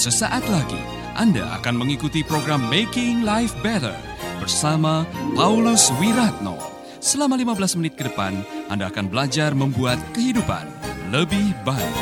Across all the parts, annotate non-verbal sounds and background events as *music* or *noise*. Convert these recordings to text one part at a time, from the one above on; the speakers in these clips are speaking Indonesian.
Sesaat lagi Anda akan mengikuti program Making Life Better bersama Paulus Wiratno. Selama 15 menit ke depan, Anda akan belajar membuat kehidupan lebih baik.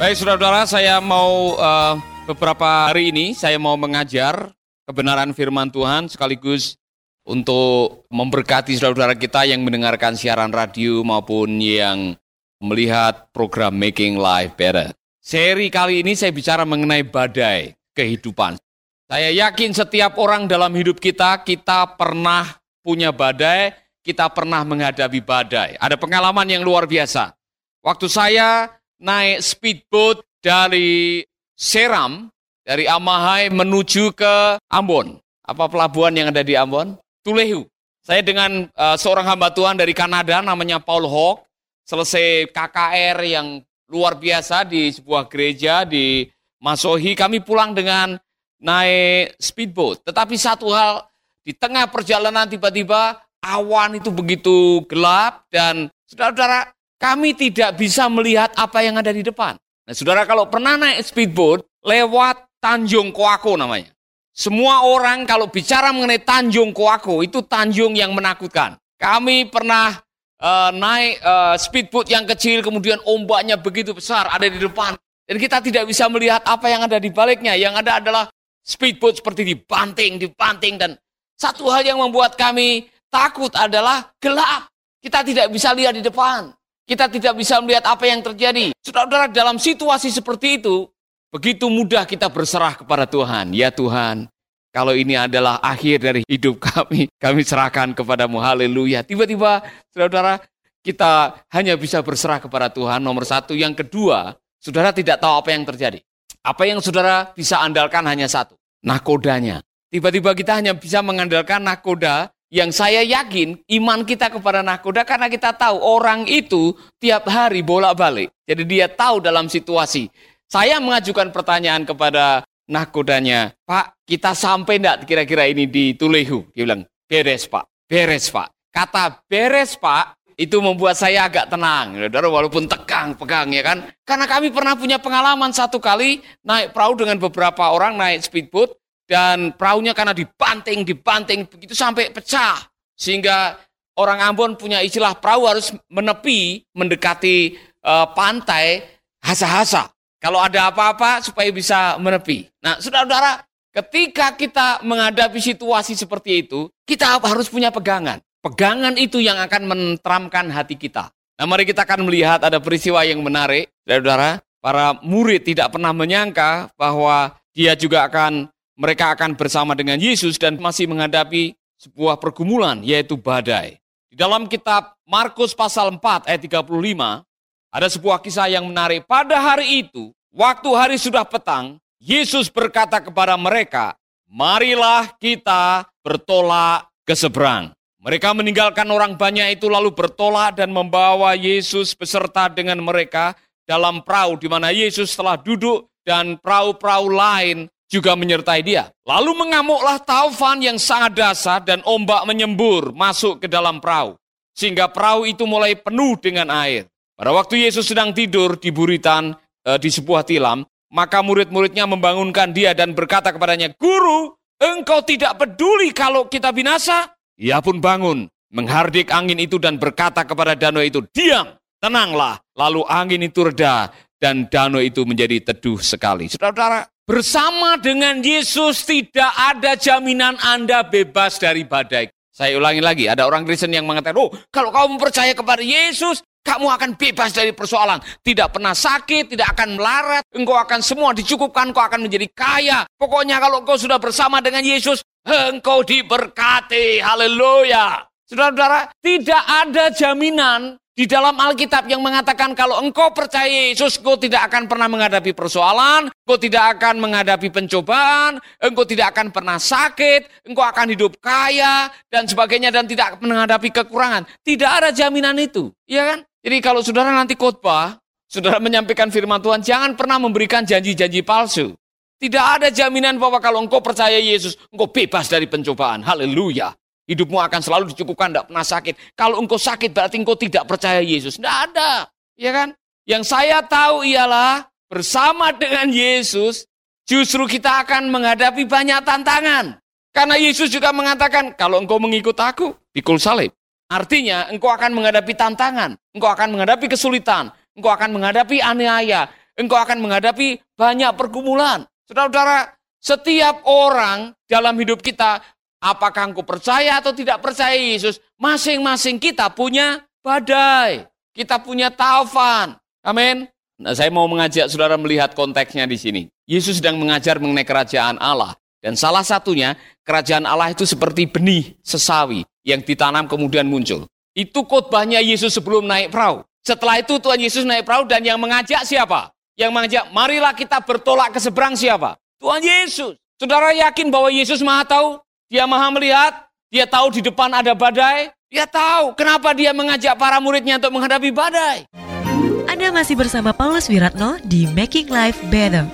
Baik saudara-saudara, saya mau uh, beberapa hari ini saya mau mengajar kebenaran firman Tuhan sekaligus untuk memberkati saudara-saudara kita yang mendengarkan siaran radio maupun yang melihat program Making Life Better. Seri kali ini saya bicara mengenai badai kehidupan. Saya yakin setiap orang dalam hidup kita, kita pernah punya badai, kita pernah menghadapi badai. Ada pengalaman yang luar biasa. Waktu saya naik speedboat dari Seram, dari Amahai menuju ke Ambon. Apa pelabuhan yang ada di Ambon? Tulehu. Saya dengan uh, seorang hamba Tuhan dari Kanada namanya Paul Hawk, selesai KKR yang luar biasa di sebuah gereja di Masohi, kami pulang dengan naik speedboat. Tetapi satu hal, di tengah perjalanan tiba-tiba awan itu begitu gelap dan saudara-saudara kami tidak bisa melihat apa yang ada di depan. Nah, saudara kalau pernah naik speedboat lewat Tanjung Koako namanya. Semua orang kalau bicara mengenai Tanjung Koako itu tanjung yang menakutkan. Kami pernah uh, naik uh, speedboat yang kecil kemudian ombaknya begitu besar ada di depan dan kita tidak bisa melihat apa yang ada di baliknya. Yang ada adalah speedboat seperti dibanting, dibanting dan satu hal yang membuat kami takut adalah gelap. Kita tidak bisa lihat di depan. Kita tidak bisa melihat apa yang terjadi. Saudara-saudara, dalam situasi seperti itu, begitu mudah kita berserah kepada Tuhan. Ya Tuhan, kalau ini adalah akhir dari hidup *laughs* kami, kami serahkan kepadamu. Haleluya. Tiba-tiba, saudara-saudara, kita hanya bisa berserah kepada Tuhan. Nomor satu. Yang kedua, saudara tidak tahu apa yang terjadi. Apa yang saudara bisa andalkan hanya satu. Nakodanya. Tiba-tiba kita hanya bisa mengandalkan nakoda yang saya yakin iman kita kepada nakoda karena kita tahu orang itu tiap hari bolak-balik. Jadi dia tahu dalam situasi. Saya mengajukan pertanyaan kepada nakodanya, Pak, kita sampai enggak kira-kira ini di Tulehu? Dia bilang, beres Pak, beres Pak. Kata beres Pak, itu membuat saya agak tenang. Walaupun tegang, pegang ya kan. Karena kami pernah punya pengalaman satu kali naik perahu dengan beberapa orang naik speedboat dan perahunya karena dibanting, dibanting begitu sampai pecah. Sehingga orang Ambon punya istilah perahu harus menepi mendekati uh, pantai hasa-hasa. Kalau ada apa-apa supaya bisa menepi. Nah, saudara-saudara, ketika kita menghadapi situasi seperti itu, kita harus punya pegangan. Pegangan itu yang akan menenteramkan hati kita. Nah, mari kita akan melihat ada peristiwa yang menarik, saudara-saudara. Para murid tidak pernah menyangka bahwa dia juga akan mereka akan bersama dengan Yesus dan masih menghadapi sebuah pergumulan yaitu badai. Di dalam kitab Markus pasal 4 ayat 35 ada sebuah kisah yang menarik. Pada hari itu, waktu hari sudah petang, Yesus berkata kepada mereka, "Marilah kita bertolak ke seberang." Mereka meninggalkan orang banyak itu lalu bertolak dan membawa Yesus beserta dengan mereka dalam perahu di mana Yesus telah duduk dan perahu-perahu lain juga menyertai dia. Lalu mengamuklah taufan yang sangat dasar dan ombak menyembur masuk ke dalam perahu. Sehingga perahu itu mulai penuh dengan air. Pada waktu Yesus sedang tidur di buritan e, di sebuah tilam, maka murid-muridnya membangunkan dia dan berkata kepadanya, Guru, engkau tidak peduli kalau kita binasa? Ia pun bangun, menghardik angin itu dan berkata kepada danau itu, Diam, tenanglah. Lalu angin itu reda dan danau itu menjadi teduh sekali. Saudara-saudara, Bersama dengan Yesus tidak ada jaminan Anda bebas dari badai. Saya ulangi lagi, ada orang Kristen yang mengatakan, oh kalau kamu percaya kepada Yesus, kamu akan bebas dari persoalan. Tidak pernah sakit, tidak akan melarat, engkau akan semua dicukupkan, engkau akan menjadi kaya. Pokoknya kalau engkau sudah bersama dengan Yesus, engkau diberkati. Haleluya. Saudara-saudara, tidak ada jaminan di dalam Alkitab yang mengatakan kalau engkau percaya Yesus, engkau tidak akan pernah menghadapi persoalan, engkau tidak akan menghadapi pencobaan, engkau tidak akan pernah sakit, engkau akan hidup kaya, dan sebagainya, dan tidak menghadapi kekurangan. Tidak ada jaminan itu, ya kan? Jadi kalau saudara nanti khotbah, saudara menyampaikan firman Tuhan, jangan pernah memberikan janji-janji palsu. Tidak ada jaminan bahwa kalau engkau percaya Yesus, engkau bebas dari pencobaan. Haleluya. Hidupmu akan selalu dicukupkan, tidak pernah sakit. Kalau engkau sakit berarti engkau tidak percaya Yesus. Tidak ada. Ya kan? Yang saya tahu ialah bersama dengan Yesus, justru kita akan menghadapi banyak tantangan. Karena Yesus juga mengatakan, kalau engkau mengikut aku, pikul salib. Artinya, engkau akan menghadapi tantangan, engkau akan menghadapi kesulitan, engkau akan menghadapi aniaya, engkau akan menghadapi banyak pergumulan. Saudara-saudara, setiap orang dalam hidup kita, apakah engkau percaya atau tidak percaya Yesus, masing-masing kita punya badai, kita punya taufan. Amin. Nah, saya mau mengajak saudara melihat konteksnya di sini. Yesus sedang mengajar mengenai kerajaan Allah. Dan salah satunya, kerajaan Allah itu seperti benih sesawi yang ditanam kemudian muncul. Itu khotbahnya Yesus sebelum naik perahu. Setelah itu Tuhan Yesus naik perahu dan yang mengajak siapa? Yang mengajak, marilah kita bertolak ke seberang siapa? Tuhan Yesus. Saudara yakin bahwa Yesus maha tahu? Dia maha melihat? Dia tahu di depan ada badai? Dia tahu kenapa dia mengajak para muridnya untuk menghadapi badai. Anda masih bersama Paulus Wiratno di Making Life Better.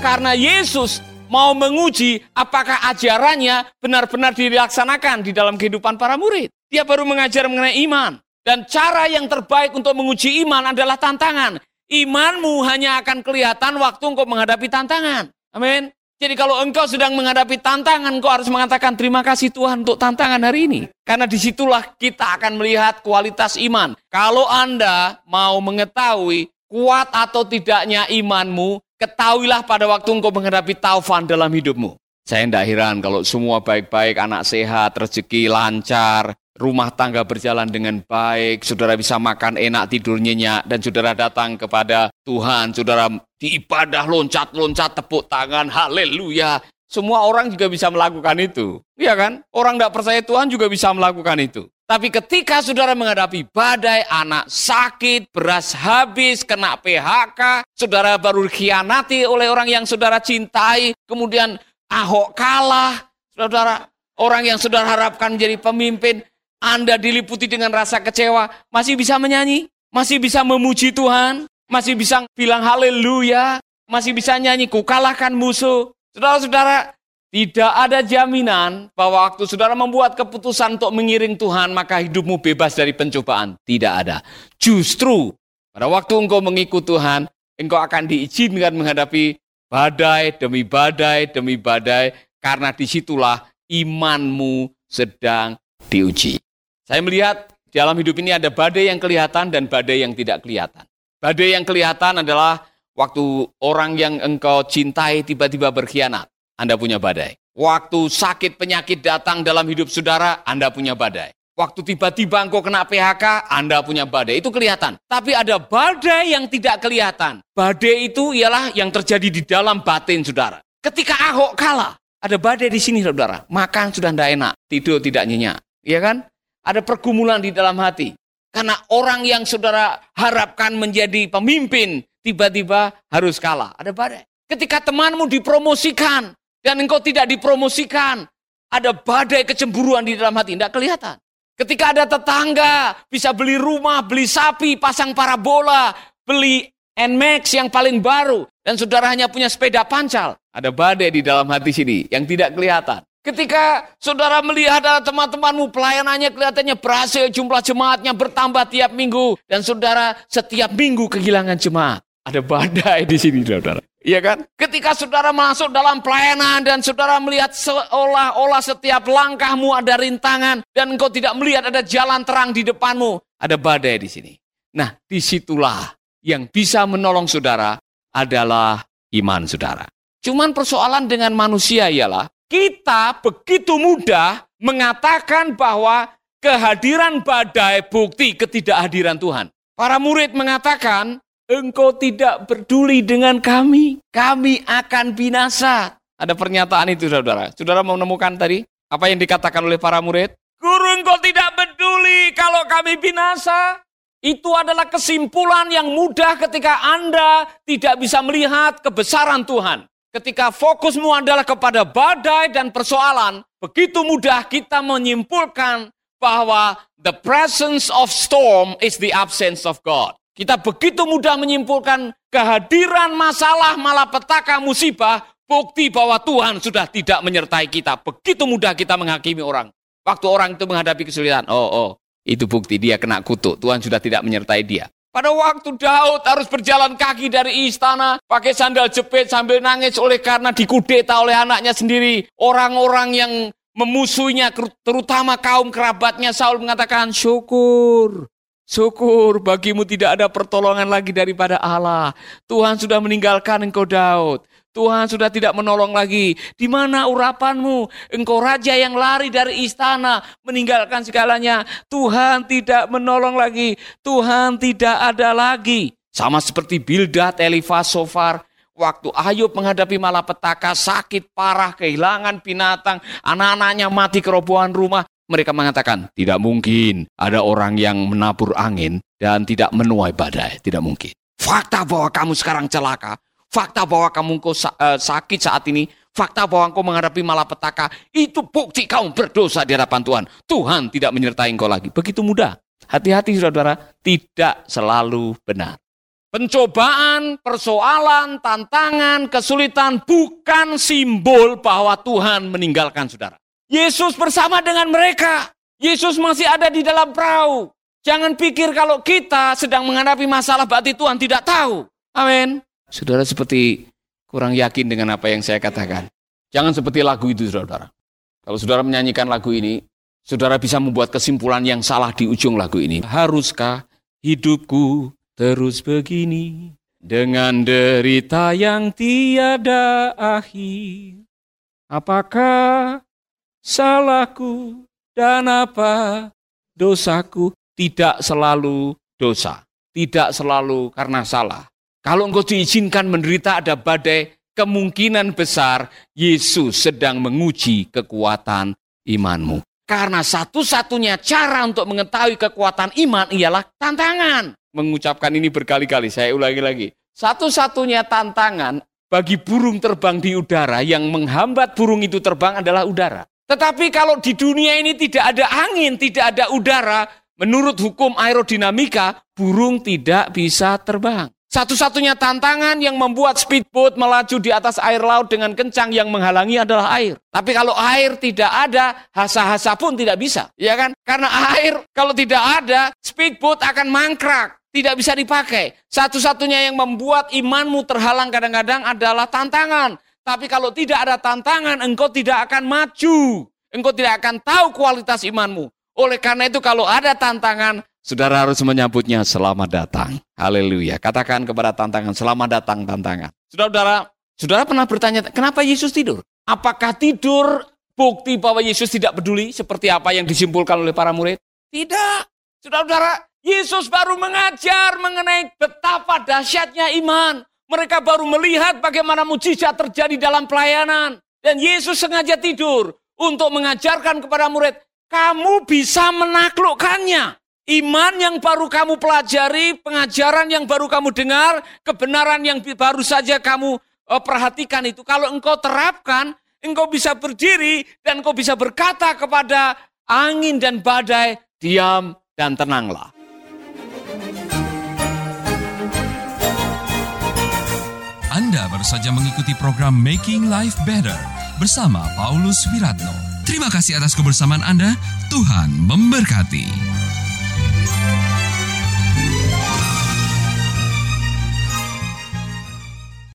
Karena Yesus mau menguji apakah ajarannya benar-benar dilaksanakan di dalam kehidupan para murid. Dia baru mengajar mengenai iman. Dan cara yang terbaik untuk menguji iman adalah tantangan. Imanmu hanya akan kelihatan waktu engkau menghadapi tantangan. Amin. Jadi kalau engkau sedang menghadapi tantangan, engkau harus mengatakan terima kasih Tuhan untuk tantangan hari ini. Karena di situlah kita akan melihat kualitas iman. Kalau Anda mau mengetahui kuat atau tidaknya imanmu, ketahuilah pada waktu engkau menghadapi taufan dalam hidupmu. Saya tidak heran kalau semua baik-baik, anak sehat, rezeki lancar, rumah tangga berjalan dengan baik, saudara bisa makan enak, tidur nyenyak, dan saudara datang kepada Tuhan, saudara diibadah loncat-loncat, tepuk tangan, haleluya. Semua orang juga bisa melakukan itu. Iya kan? Orang tidak percaya Tuhan juga bisa melakukan itu. Tapi ketika saudara menghadapi badai, anak sakit, beras habis, kena PHK, saudara baru dikhianati oleh orang yang saudara cintai, kemudian Ahok kalah, saudara, orang yang saudara harapkan menjadi pemimpin, anda diliputi dengan rasa kecewa, masih bisa menyanyi, masih bisa memuji Tuhan, masih bisa bilang haleluya, masih bisa nyanyi, ku kalahkan musuh. Saudara-saudara, tidak ada jaminan bahwa waktu saudara membuat keputusan untuk mengiring Tuhan, maka hidupmu bebas dari pencobaan. Tidak ada. Justru pada waktu engkau mengikut Tuhan, engkau akan diizinkan menghadapi badai demi badai demi badai, karena di situlah imanmu sedang diuji. Saya melihat dalam hidup ini ada badai yang kelihatan dan badai yang tidak kelihatan. Badai yang kelihatan adalah waktu orang yang engkau cintai tiba-tiba berkhianat. Anda punya badai. Waktu sakit penyakit datang dalam hidup saudara, Anda punya badai. Waktu tiba-tiba engkau kena PHK, Anda punya badai. Itu kelihatan. Tapi ada badai yang tidak kelihatan. Badai itu ialah yang terjadi di dalam batin saudara. Ketika Ahok kalah, ada badai di sini saudara. Makan sudah tidak enak, tidur tidak nyenyak. Iya kan? Ada pergumulan di dalam hati. Karena orang yang saudara harapkan menjadi pemimpin, tiba-tiba harus kalah. Ada badai. Ketika temanmu dipromosikan, dan engkau tidak dipromosikan, ada badai kecemburuan di dalam hati, tidak kelihatan. Ketika ada tetangga, bisa beli rumah, beli sapi, pasang parabola, beli NMAX yang paling baru, dan saudara hanya punya sepeda pancal. Ada badai di dalam hati sini yang tidak kelihatan. Ketika saudara melihat ada teman-temanmu pelayanannya kelihatannya berhasil, jumlah jemaatnya bertambah tiap minggu. Dan saudara setiap minggu kehilangan jemaat. Ada badai di sini saudara. Iya kan? Ketika saudara masuk dalam pelayanan dan saudara melihat seolah-olah setiap langkahmu ada rintangan dan engkau tidak melihat ada jalan terang di depanmu, ada badai di sini. Nah, di situlah yang bisa menolong saudara adalah iman saudara. Cuman persoalan dengan manusia ialah kita begitu mudah mengatakan bahwa kehadiran badai bukti ketidakhadiran Tuhan. Para murid mengatakan, engkau tidak peduli dengan kami, kami akan binasa. Ada pernyataan itu saudara. Saudara mau menemukan tadi apa yang dikatakan oleh para murid? Guru engkau tidak peduli kalau kami binasa. Itu adalah kesimpulan yang mudah ketika Anda tidak bisa melihat kebesaran Tuhan. Ketika fokusmu adalah kepada badai dan persoalan, begitu mudah kita menyimpulkan bahwa the presence of storm is the absence of God. Kita begitu mudah menyimpulkan kehadiran masalah, malapetaka, musibah, bukti bahwa Tuhan sudah tidak menyertai kita. Begitu mudah kita menghakimi orang. Waktu orang itu menghadapi kesulitan, oh, oh, itu bukti dia kena kutuk. Tuhan sudah tidak menyertai dia. Pada waktu Daud harus berjalan kaki dari istana, pakai sandal jepit sambil nangis oleh karena dikudeta oleh anaknya sendiri. Orang-orang yang memusuhinya, terutama kaum kerabatnya, Saul mengatakan, syukur, Syukur bagimu tidak ada pertolongan lagi daripada Allah. Tuhan sudah meninggalkan engkau Daud. Tuhan sudah tidak menolong lagi. Di mana urapanmu? Engkau raja yang lari dari istana, meninggalkan segalanya. Tuhan tidak menolong lagi. Tuhan tidak ada lagi. Sama seperti Bildad, Elifas, Sofar. Waktu Ayub menghadapi malapetaka, sakit parah, kehilangan binatang, anak-anaknya mati kerobohan rumah mereka mengatakan, tidak mungkin ada orang yang menabur angin dan tidak menuai badai. Tidak mungkin. Fakta bahwa kamu sekarang celaka, fakta bahwa kamu uh, sakit saat ini, fakta bahwa engkau menghadapi malapetaka, itu bukti kamu berdosa di hadapan Tuhan. Tuhan tidak menyertai engkau lagi. Begitu mudah. Hati-hati saudara, tidak selalu benar. Pencobaan, persoalan, tantangan, kesulitan bukan simbol bahwa Tuhan meninggalkan saudara. Yesus bersama dengan mereka. Yesus masih ada di dalam perahu. Jangan pikir kalau kita sedang menghadapi masalah berarti Tuhan tidak tahu. Amin. Saudara seperti kurang yakin dengan apa yang saya katakan. Jangan seperti lagu itu saudara. Kalau saudara menyanyikan lagu ini, saudara bisa membuat kesimpulan yang salah di ujung lagu ini. Haruskah hidupku terus begini dengan derita yang tiada akhir? Apakah salahku dan apa dosaku tidak selalu dosa, tidak selalu karena salah. Kalau engkau diizinkan menderita ada badai, kemungkinan besar Yesus sedang menguji kekuatan imanmu. Karena satu-satunya cara untuk mengetahui kekuatan iman ialah tantangan. Mengucapkan ini berkali-kali, saya ulangi lagi. Satu-satunya tantangan bagi burung terbang di udara yang menghambat burung itu terbang adalah udara. Tetapi kalau di dunia ini tidak ada angin, tidak ada udara, menurut hukum aerodinamika, burung tidak bisa terbang. Satu-satunya tantangan yang membuat speedboat melaju di atas air laut dengan kencang yang menghalangi adalah air. Tapi kalau air tidak ada, hasa-hasa pun tidak bisa. Ya kan? Karena air kalau tidak ada, speedboat akan mangkrak. Tidak bisa dipakai. Satu-satunya yang membuat imanmu terhalang kadang-kadang adalah tantangan. Tapi kalau tidak ada tantangan, engkau tidak akan maju. Engkau tidak akan tahu kualitas imanmu. Oleh karena itu kalau ada tantangan, saudara harus menyambutnya selamat datang. Haleluya. Katakan kepada tantangan, selamat datang tantangan. Saudara-saudara, saudara pernah bertanya, kenapa Yesus tidur? Apakah tidur bukti bahwa Yesus tidak peduli seperti apa yang disimpulkan oleh para murid? Tidak. Saudara-saudara, Yesus baru mengajar mengenai betapa dahsyatnya iman. Mereka baru melihat bagaimana mujizat terjadi dalam pelayanan. Dan Yesus sengaja tidur untuk mengajarkan kepada murid, kamu bisa menaklukkannya. Iman yang baru kamu pelajari, pengajaran yang baru kamu dengar, kebenaran yang baru saja kamu eh, perhatikan itu. Kalau engkau terapkan, engkau bisa berdiri dan engkau bisa berkata kepada angin dan badai, diam dan tenanglah. Anda baru saja mengikuti program Making Life Better bersama Paulus Wiratno. Terima kasih atas kebersamaan Anda. Tuhan memberkati.